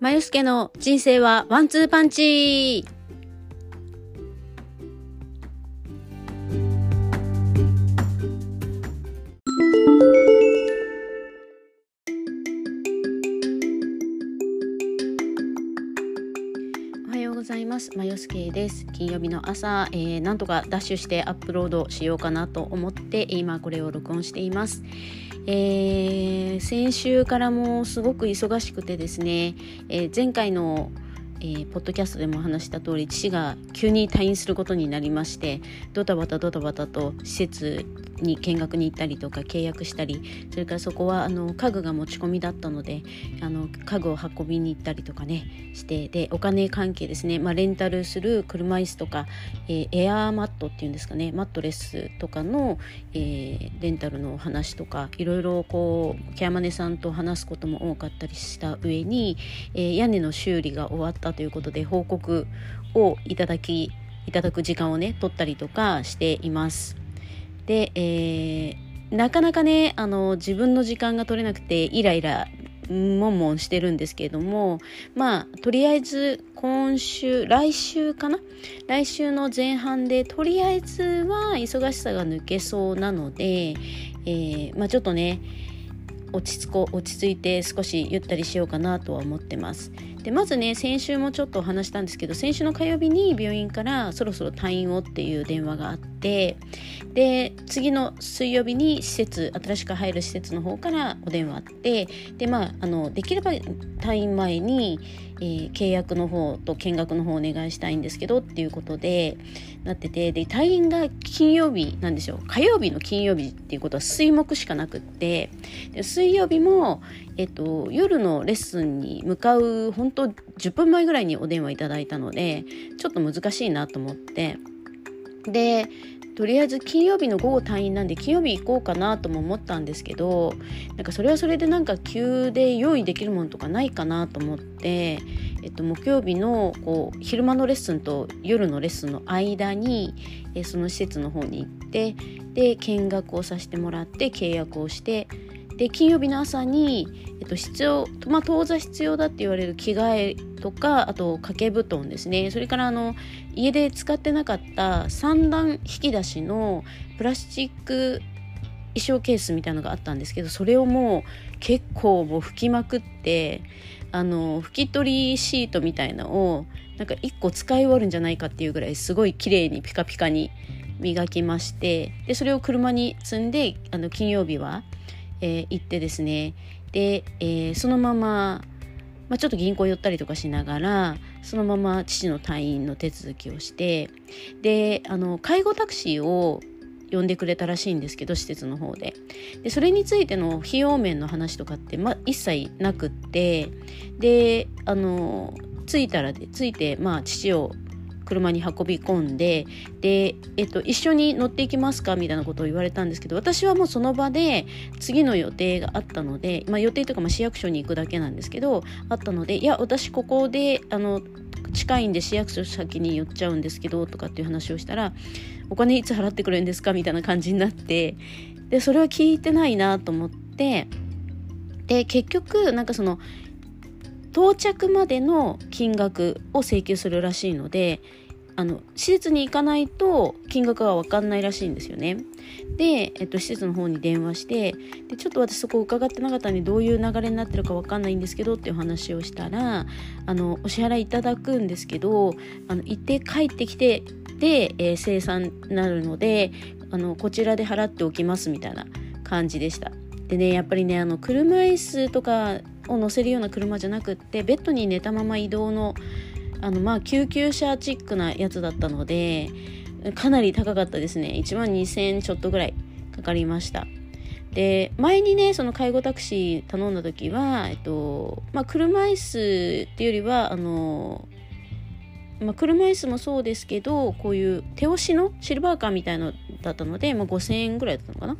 まゆすけの人生はワンツーパンチおはようございます。まゆすけです。金曜日の朝、えーなんとかダッシュしてアップロードしようかなと思って今これを録音しています。えー先週からもすごく忙しくてですね、えー前回の、えーポッドキャストでも話した通り父が急に退院することになりましてドタバタドタバタと施設に見学に行ったりとか契約したりそれからそこはあの家具が持ち込みだったのであの家具を運びに行ったりとかねしてでお金関係ですね、まあ、レンタルする車椅子とか、えーエアーマットっていうんですかねマットレスとかの、えーレンタルのお話とかいろいろこうケアマネさんと話すことも多かったりした上に、えー屋根の修理が終わったということで報告をいただきいただく時間をね取ったりとかしています。で、えーなかなかねあの自分の時間が取れなくてイライラもんもんしてるんですけれどもまあとりあえず今週来週かな？来週の前半でとりあえずは忙しさが抜けそうなので、えーまあ、ちょっとね落ち着こう落ち着いて少しゆったりしようかなとは思ってます。でまずね先週もちょっとお話したんですけど先週の火曜日に病院からそろそろ退院をっていう電話があってで次の水曜日に施設新しく入る施設の方からお電話あってでまああのできれば退院前に、えー契約の方と見学の方をお願いしたいんですけどっていうことでなっててで退院が金曜日なんですよ。火曜日の金曜日っていうことは水木しかなくってで水曜日も、えっと、夜のレッスンに向かう本当10分前ぐらいにお電話いただいたのでちょっと難しいなと思って。でとりあえず金曜日の午後退院なんで金曜日行こうかなとも思ったんですけどなんかそれはそれでなんか急で用意できるものとかないかなと思って、えっと、木曜日のこう昼間のレッスンと夜のレッスンの間に、えその施設の方に行ってで見学をさせてもらって契約をしてで金曜日の朝に、えっと、必要、まあ、当座必要だって言われる着替えとかあと掛け布団ですね。それからあの家で使ってなかった三段引き出しのプラスチック衣装ケースみたいなのがあったんですけどそれをもう結構もう拭きまくってあの拭き取りシートみたいなのをなんか1個使い終わるんじゃないかっていうぐらいすごい綺麗にピカピカに磨きましてでそれを車に積んであの金曜日は、えー行ってですね。で、えーそのまま、まあ、ちょっと銀行寄ったりとかしながらそのまま父の退院の手続きをしてであの介護タクシーを呼んでくれたらしいんですけど施設の方で。でそれについての費用面の話とかって、ま、一切なくってであの着いたらで着いて、まあ、父を車に運び込んでで、えっと、一緒に乗っていきますかみたいなことを言われたんですけど私はもうその場で次の予定があったので、まあ、予定というかま市役所に行くだけなんですけどあったのでいや私ここであの近いんで市役所先に寄っちゃうんですけどとかっていう話をしたらお金いつ払ってくれるんですかみたいな感じになってでそれは聞いてないなと思ってで結局なんかその到着までの金額を請求するらしいのであの施設に行かないと金額が分かんないらしいんですよね。で、えっと、施設の方に電話してでちょっと私そこ伺ってなかったんでどういう流れになってるか分かんないんですけどっていう話をしたらあのお支払いいただくんですけどあの行って帰ってきてで、えー生産になるのであのこちらで払っておきますみたいな感じでした。でねやっぱりねあの車椅子とかを乗せるような車じゃなくってベッドに寝たまま移動のあのまあ救急車チックなやつだったのでかなり高かったですね。1万2000ちょっとぐらいかかりました。で前にねその介護タクシー頼んだ時は、えっとまあ、車椅子っていうよりはあの、まあ、車椅子もそうですけどこういう手押しのシルバーカーみたいのだったので、まあ、5000円ぐらいだったのかな。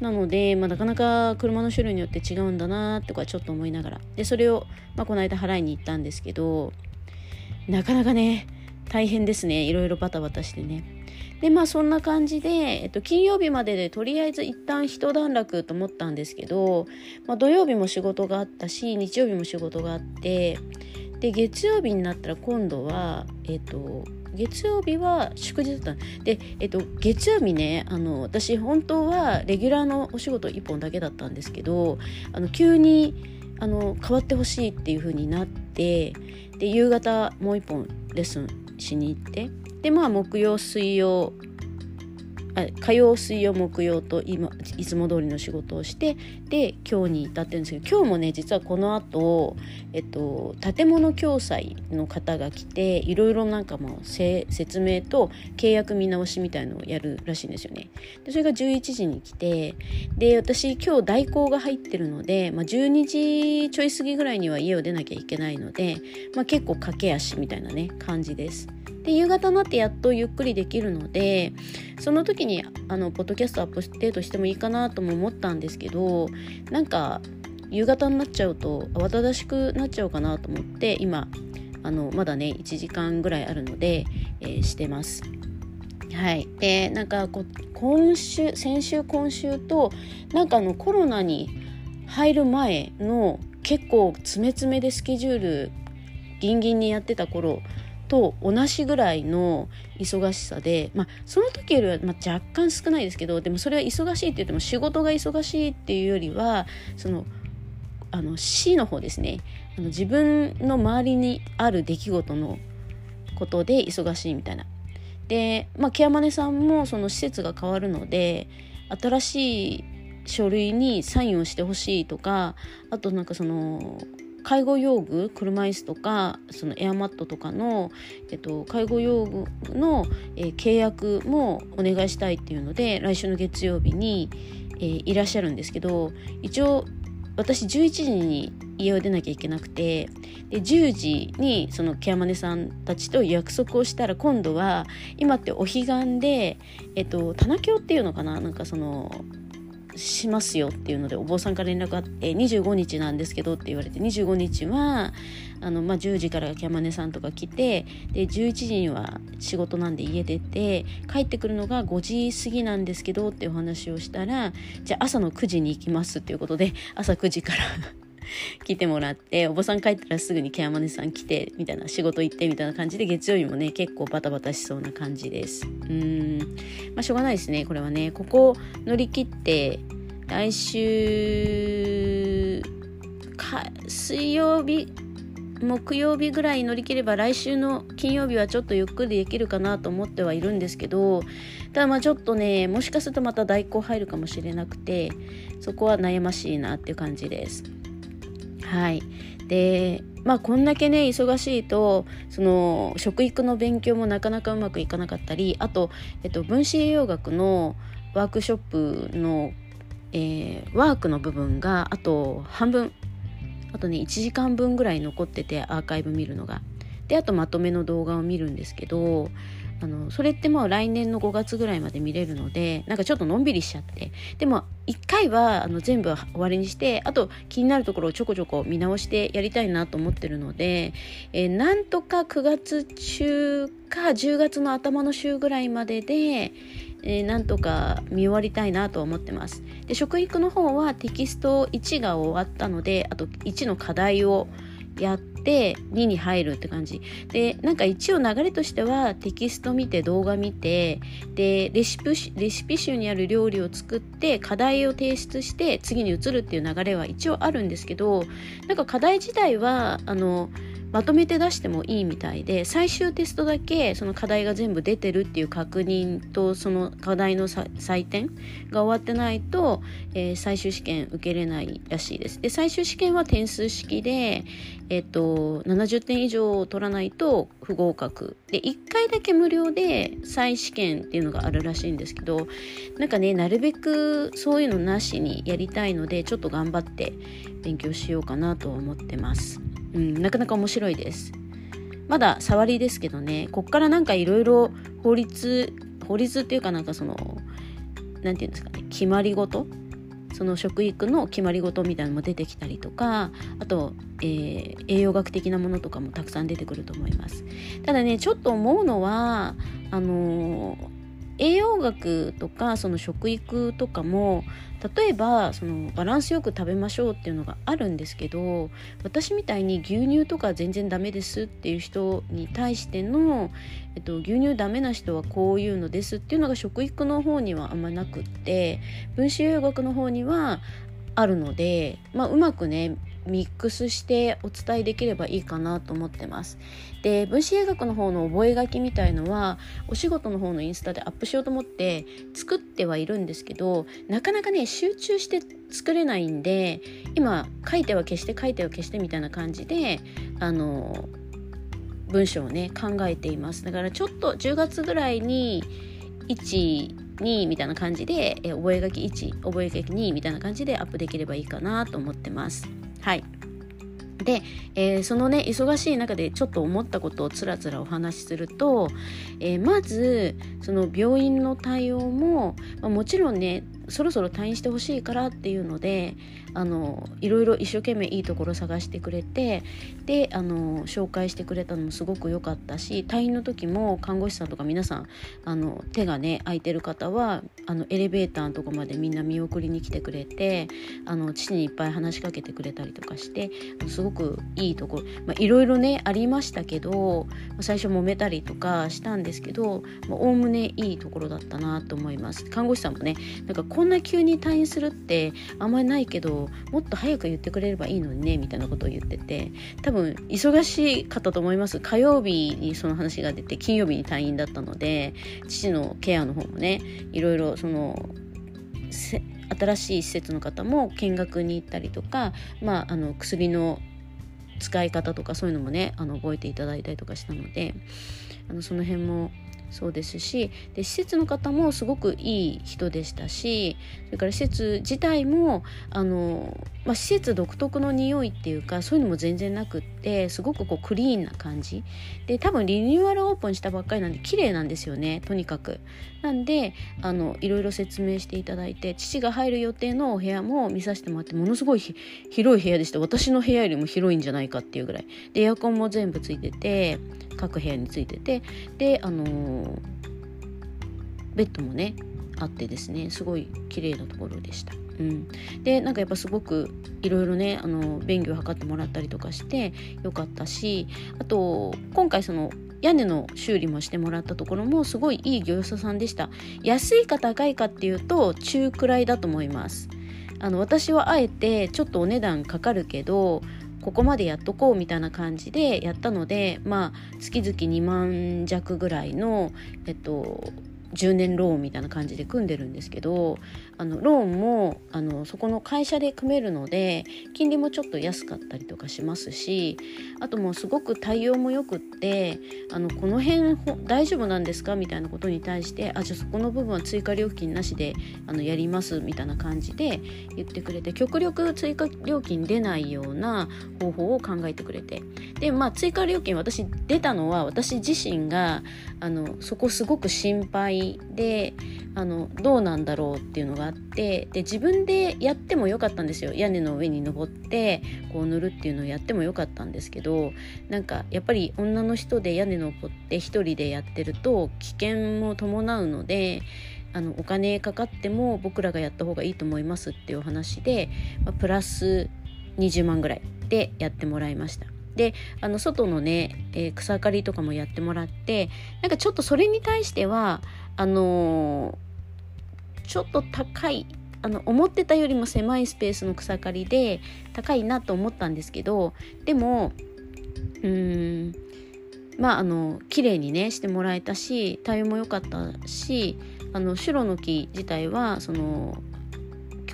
なので、まあ、なかなか車の種類によって違うんだなとかちょっと思いながら。でそれを、まあ、この間払いに行ったんですけどなかなかね大変ですね。いろいろバタバタしてね。でまあそんな感じで、えっと、金曜日まででとりあえず一旦一段落と思ったんですけど、まあ、土曜日も仕事があったし日曜日も仕事があってで月曜日になったら今度はえっと月曜日は祝日だったで、えっと、月曜日ねあの私本当はレギュラーのお仕事1本だけだったんですけどあの急にあの変わってほしいっていう風になってで夕方もう一本レッスンしに行ってでまあ木曜水曜火曜水曜木曜と今いつも通りの仕事をしてで今日に至ってるんですけど今日もね実はこの後、えっと建物共済の方が来ていろいろなんかもう説明と契約見直しみたいのをやるらしいんですよね。でそれが11時に来てで私今日代行が入ってるので、まあ、12時ちょい過ぎぐらいには家を出なきゃいけないので、まあ、結構駆け足みたいなね感じです。で夕方になってやっとゆっくりできるのでその時にあのポッドキャストアップデートしてもいいかなとも思ったんですけどなんか夕方になっちゃうと慌ただしくなっちゃうかなと思って今あのまだね1時間ぐらいあるので、えー、してます。はい、でなんかこ今週先週今週となんかあのコロナに入る前の結構詰め詰めでスケジュールギンギンにやってた頃と同じぐらいの忙しさで、まあ、その時よりは、まあ若干少ないですけどでもそれは忙しいって言っても仕事が忙しいっていうよりはそのあの C の方ですねあの自分の周りにある出来事のことで忙しいみたいな。で、まあ、ケアマネさんもその施設が変わるので新しい書類にサインをしてほしいとかあとなんかその介護用具車椅子とかそのエアマットとかの、えっと、介護用具の、えー、契約もお願いしたいっていうので来週の月曜日に、えー、いらっしゃるんですけど一応私11時に家を出なきゃいけなくてで10時にそのケアマネさんたちと約束をしたら今度は今ってお彼岸で、えっと、棚経っていうのかな？なんかそのしますよっていうのでお坊さんから連絡あって25日なんですけどって言われて25日はあの、まあ、10時からキャマネさんとか来てで11時には仕事なんで家出て帰ってくるのが5時過ぎなんですけどってお話をしたらじゃあ朝の9時に行きますっていうことで朝9時から来てもらっておばさん帰ったらすぐにケアマネさん来てみたいな仕事行ってみたいな感じで月曜日もね結構バタバタしそうな感じです。うん。まあしょうがないですねこれはね。ここ乗り切って来週か水曜日木曜日ぐらい乗り切れば来週の金曜日はちょっとゆっくりできるかなと思ってはいるんですけどただまあちょっとねもしかするとまた代行入るかもしれなくてそこは悩ましいなっていう感じです。はいでまあこんだけね忙しいとその食育の勉強もなかなかうまくいかなかったりあと、えっと、分子栄養学のワークショップの、えー、ワークの部分があと半分あとね1時間分ぐらい残っててアーカイブ見るのが。であとまとめの動画を見るんですけどあのそれってもう来年の5月ぐらいまで見れるのでなんかちょっとのんびりしちゃってでも1回はあの全部終わりにしてあと気になるところをちょこちょこ見直してやりたいなと思ってるので、えー、なんとか9月中か10月の頭の週ぐらいまでで、えー、なんとか見終わりたいなと思ってます。で食育の方はテキスト1が終わったのであと1の課題をやって2に入るって感じ。でなんか一応流れとしてはテキスト見て動画見てでレシピレシピ集にある料理を作って課題を提出して次に移るっていう流れは一応あるんですけどなんか課題自体はあのまとめて出してもいいみたいで最終テストだけその課題が全部出てるっていう確認とその課題の採点が終わってないと、えー、最終試験受けれないらしいです。で最終試験は点数式で、えっと、70点以上取らないと不合格で1回だけ無料で再試験っていうのがあるらしいんですけどなんかねなるべくそういうのなしにやりたいのでちょっと頑張って勉強しようかなと思ってます。うん、なかなか面白いです。まだ触りですけどね、こっからなんかいろいろ法律、法律っていうかなんかその、何て言うんですかね、決まり事？その食育の決まり事みたいなのも出てきたりとかあと、えー、栄養学的なものとかもたくさん出てくると思います。ただねちょっと思うのはあのー栄養学とかその食育とかも例えばそのバランスよく食べましょうっていうのがあるんですけど私みたいに牛乳とか全然ダメですっていう人に対しての、えっと、牛乳ダメな人はこういうのですっていうのが食育の方にはあんまなくって分子栄養学の方にはあるので、まあ、うまくねミックスしてお伝えできればいいかなと思ってます。で分子栄学の方の覚書みたいのはお仕事の方のインスタでアップしようと思って作ってはいるんですけどなかなかね集中して作れないんで今書いては消して書いては消してみたいな感じであの文章をね考えていますだからちょっと10月ぐらいに12みたいな感じで、え覚書1覚書2みたいな感じでアップできればいいかなと思ってます。で、えー、そのね忙しい中でちょっと思ったことをつらつらお話しすると、えー、まずその病院の対応も、まあ、もちろんねそろそろ退院してほしいからっていうのであのいろいろ一生懸命いいところ探してくれてであの紹介してくれたのもすごく良かったし退院の時も看護師さんとか皆さんあの手がね空いてる方はあのエレベーターのとこまでみんな見送りに来てくれてあの父にいっぱい話しかけてくれたりとかしてすごくいいところいろいろねありましたけど最初揉めたりとかしたんですけどおおむねいいところだったなと思います。看護師さんもねなんかこんな急に退院するってあんまりないけどもっと早く言ってくれればいいのにねみたいなことを言ってて多分忙しかったと思います。火曜日にその話が出て金曜日に退院だったので父のケアの方もねいろいろその新しい施設の方も見学に行ったりとか、まあ、あの薬の使い方とかそういうのもねあの覚えていただいたりとかしたのであのその辺もそうですしで施設の方もすごくいい人でしたしそれから施設自体もあの、まあ、施設独特の匂いっていうかそういうのも全然なくってすごくこうクリーンな感じ。で多分リニューアルオープンしたばっかりなんで綺麗なんですよねとにかく。なんであのいろいろ説明していただいて父が入る予定のお部屋も見させてもらってものすごい広い部屋でした。私の部屋よりも広いんじゃないかっていうぐらい。でエアコンも全部ついてて各部屋についててであのベッドもねあってですねすごい綺麗なところでした。うん、でなんかやっぱすごくいろいろねあの便宜を図ってもらったりとかしてよかったしあと今回その屋根の修理もしてもらったところもすごいいい業者さんでした。安いか高いかっていうと中くらいだと思います。あの私はあえてちょっとお値段かかるけどここまでやっとこうみたいな感じでやったのでまあ月々2万弱ぐらいのえっと10年ローンみたいな感じで組んでるんですけどあのローンもあのそこの会社で組めるので金利もちょっと安かったりとかしますしあともうすごく対応もよくってあのこの辺大丈夫なんですかみたいなことに対してあじゃあそこの部分は追加料金なしであのやりますみたいな感じで言ってくれて極力追加料金出ないような方法を考えてくれて。でまあ追加料金私出たのは私自身があのそこすごく心配であのどうなんだろうっていうのがあってで自分でやってもよかったんですよ屋根の上に登ってこう塗るっていうのをやってもよかったんですけどなんかやっぱり女の人で屋根登って一人でやってると危険も伴うのであのお金かかっても僕らがやった方がいいと思いますっていうお話で、まあ、プラス20万ぐらいでやってもらいました。であの外のね、えー、草刈りとかもやってもらってなんかちょっとそれに対してはあのちょっと高いあの思ってたよりも狭いスペースの草刈りで高いなと思ったんですけどでもうーんまああの綺麗にねしてもらえたし対応も良かったしあのシュロの木自体はその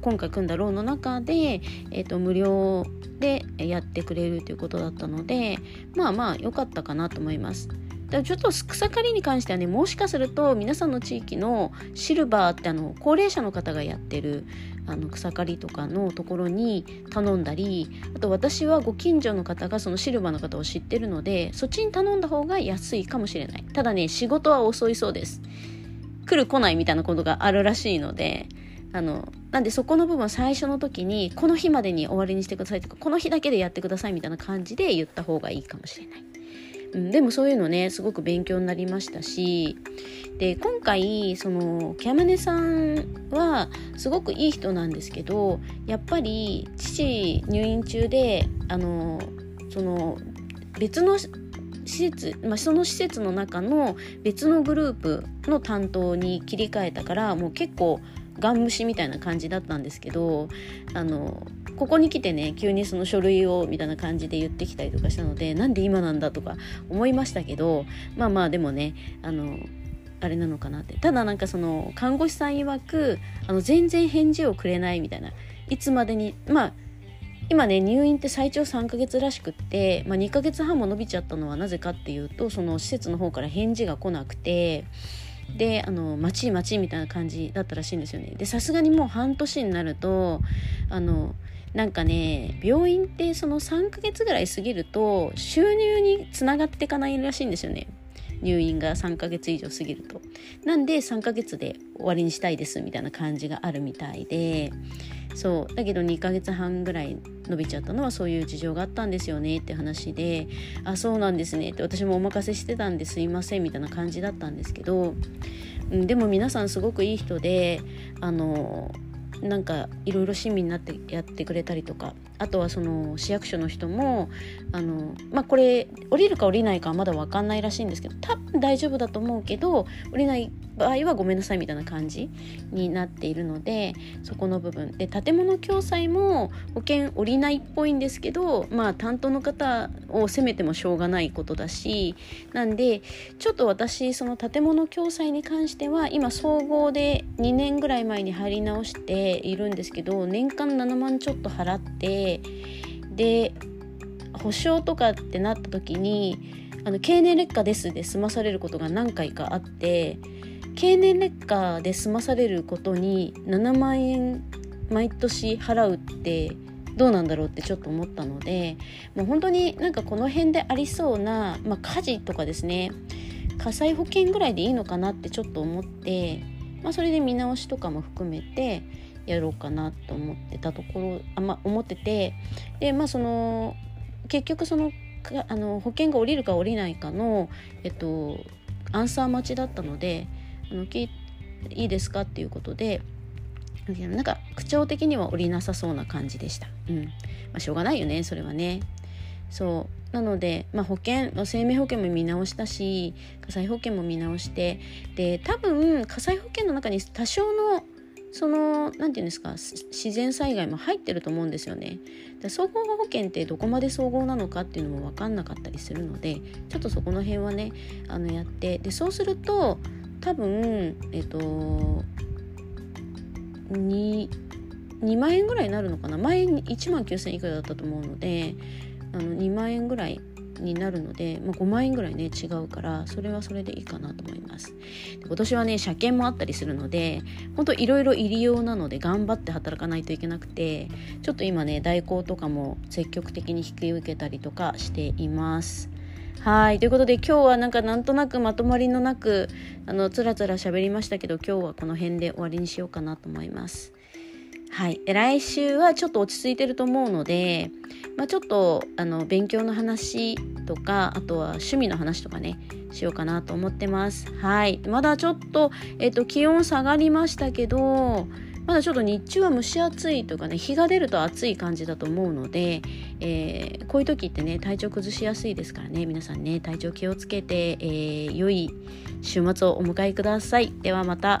今回組んだローンの中で、えーと、無料でやってくれるということだったのでまあまあ良かったかなと思います。だちょっと草刈りに関してはねもしかすると皆さんの地域のシルバーってあの高齢者の方がやってるあの草刈りとかのところに頼んだりあと私はご近所の方がそのシルバーの方を知ってるのでそっちに頼んだ方が安いかもしれないただね仕事は遅いそうです来る来ないみたいなことがあるらしいのであのなんでそこの部分最初の時にこの日までに終わりにしてくださいとかこの日だけでやってくださいみたいな感じで言った方がいいかもしれない。うん、でもそういうのねすごく勉強になりましたしで今回そのキャマネさんはすごくいい人なんですけどやっぱり父入院中であのその別の施設、まあ、その施設の中の別のグループの担当に切り替えたからもう結構ガン無視みたいな感じだったんですけどあのここに来てね急にその書類をみたいな感じで言ってきたりとかしたのでなんで今なんだとか思いましたけどまあまあでもねあのあれなのかなって。ただなんかその看護師さん曰くあの全然返事をくれないみたいな。いつまでにまあ今ね入院って最長3ヶ月らしくって、まあ、2ヶ月半も伸びちゃったのはなぜかっていうとその施設の方から返事が来なくてであの待ち待ちみたいな感じだったらしいんですよね。でさすがにもう半年になるとあのなんかね病院ってその3ヶ月ぐらい過ぎると収入につながっていかないらしいんですよね。入院が3ヶ月以上過ぎると。なんで3ヶ月で終わりにしたいですみたいな感じがあるみたいでそう。だけど2ヶ月半ぐらい伸びちゃったのはそういう事情があったんですよねって話であそうなんですねって私もお任せしてたんですいませんみたいな感じだったんですけど、うん、でも皆さんすごくいい人であのなんかいろいろ親身になってやってくれたりとかあとはその市役所の人もあの、まあ、これ降りるか降りないかはまだ分かんないらしいんですけど多分大丈夫だと思うけど降りない場合はごめんなさいみたいな感じになっているのでそこの部分で建物共済も保険降りないっぽいんですけどまあ担当の方を責めてもしょうがないことだしなんでちょっと私その建物共済に関しては今総合で2年ぐらい前に入り直しているんですけど年間7万ちょっと払ってで保証とかってなった時にあの経年劣化ですで済まされることが何回かあって経年劣化で済まされることに7万円毎年払うってどうなんだろうってちょっと思ったのでもう本当になんかこの辺でありそうな、まあ、火事とかですね火災保険ぐらいでいいのかなってちょっと思って、まあ、それで見直しとかも含めてやろうかなと思ってたところあ、まあ、思っててでまあその結局そのあの保険が下りるか下りないかの、えっと、アンサー待ちだったのであのいいですかっていうことでなんか口調的には降りなさそうな感じでした。うんまあ、しょうがないよねそれはね。そうなので、まあ、保険生命保険も見直したし火災保険も見直してで多分火災保険の中に多少のその何て言うんですか自然災害も入ってると思うんですよね。総合保険ってどこまで総合なのかっていうのも分かんなかったりするのでちょっとそこの辺はねあのやってでそうすると多分えっと 2, 2万円ぐらいになるのかな？前1万9000いくらだったと思うのであの2万円ぐらいになるので、まあ、5万円ぐらいね違うからそれはそれでいいかなと思います。今年はね車検もあったりするのでほんといろいろ入り用なので頑張って働かないといけなくてちょっと今ね代行とかも積極的に引き受けたりとかしています。はいということで今日はなんかなんとなくまとまりのなくあのつらつら喋りましたけど今日はこの辺で終わりにしようかなと思います。はい、来週はちょっと落ち着いてると思うので、まあ、ちょっとあの勉強の話とかあとは趣味の話とかねしようかなと思ってます。はい、まだちょっと,、えっと気温下がりましたけどまだちょっと日中は蒸し暑いとかね日が出ると暑い感じだと思うので、えー、こういう時ってね体調崩しやすいですからね皆さんね体調気をつけて、えー、良い週末をお迎えください。ではまた。